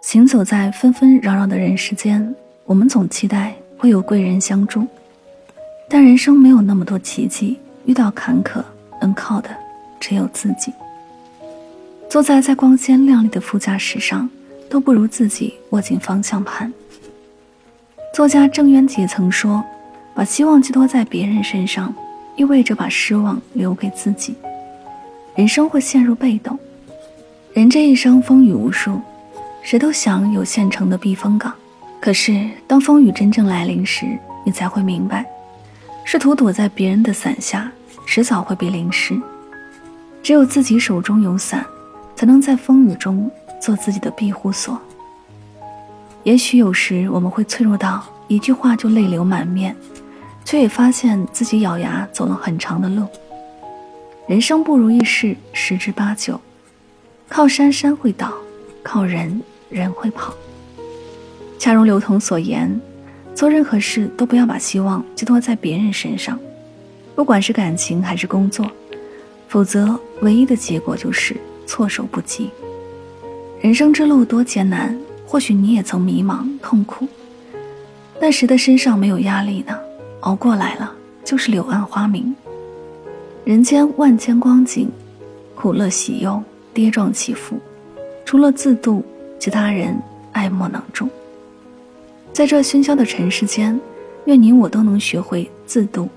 行走在纷纷扰扰的人世间，我们总期待会有贵人相助，但人生没有那么多奇迹，遇到坎坷，能靠的只有自己。坐在再光鲜亮丽的副驾驶上，都不如自己握紧方向盘。作家郑渊洁曾说：“把希望寄托在别人身上，意味着把失望留给自己，人生会陷入被动。人这一生风雨无数。”谁都想有现成的避风港，可是当风雨真正来临时，你才会明白，试图躲在别人的伞下，迟早会被淋湿。只有自己手中有伞，才能在风雨中做自己的庇护所。也许有时我们会脆弱到一句话就泪流满面，却也发现自己咬牙走了很长的路。人生不如意事十之八九，靠山山会倒。靠人，人会跑。恰如刘同所言，做任何事都不要把希望寄托在别人身上，不管是感情还是工作，否则唯一的结果就是措手不及。人生之路多艰难，或许你也曾迷茫痛苦，但谁的身上没有压力呢？熬过来了，就是柳暗花明。人间万千光景，苦乐喜忧，跌撞起伏。除了自渡，其他人爱莫能助。在这喧嚣的尘世间，愿你我都能学会自渡。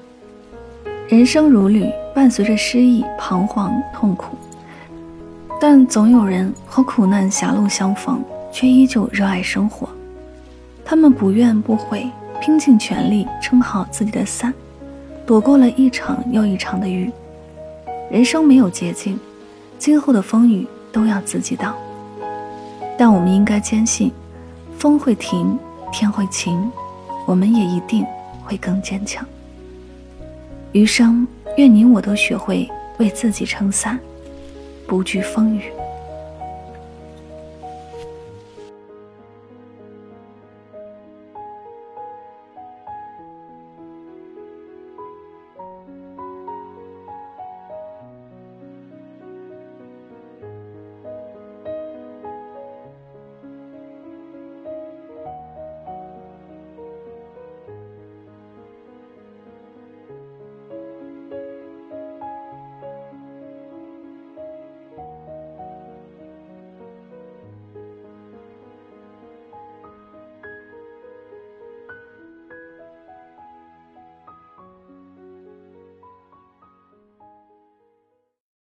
人生如旅，伴随着失意、彷徨、痛苦，但总有人和苦难狭路相逢，却依旧热爱生活。他们不怨不悔，拼尽全力撑好自己的伞，躲过了一场又一场的雨。人生没有捷径，今后的风雨都要自己挡。但我们应该坚信，风会停，天会晴，我们也一定会更坚强。余生，愿你我都学会为自己撑伞，不惧风雨。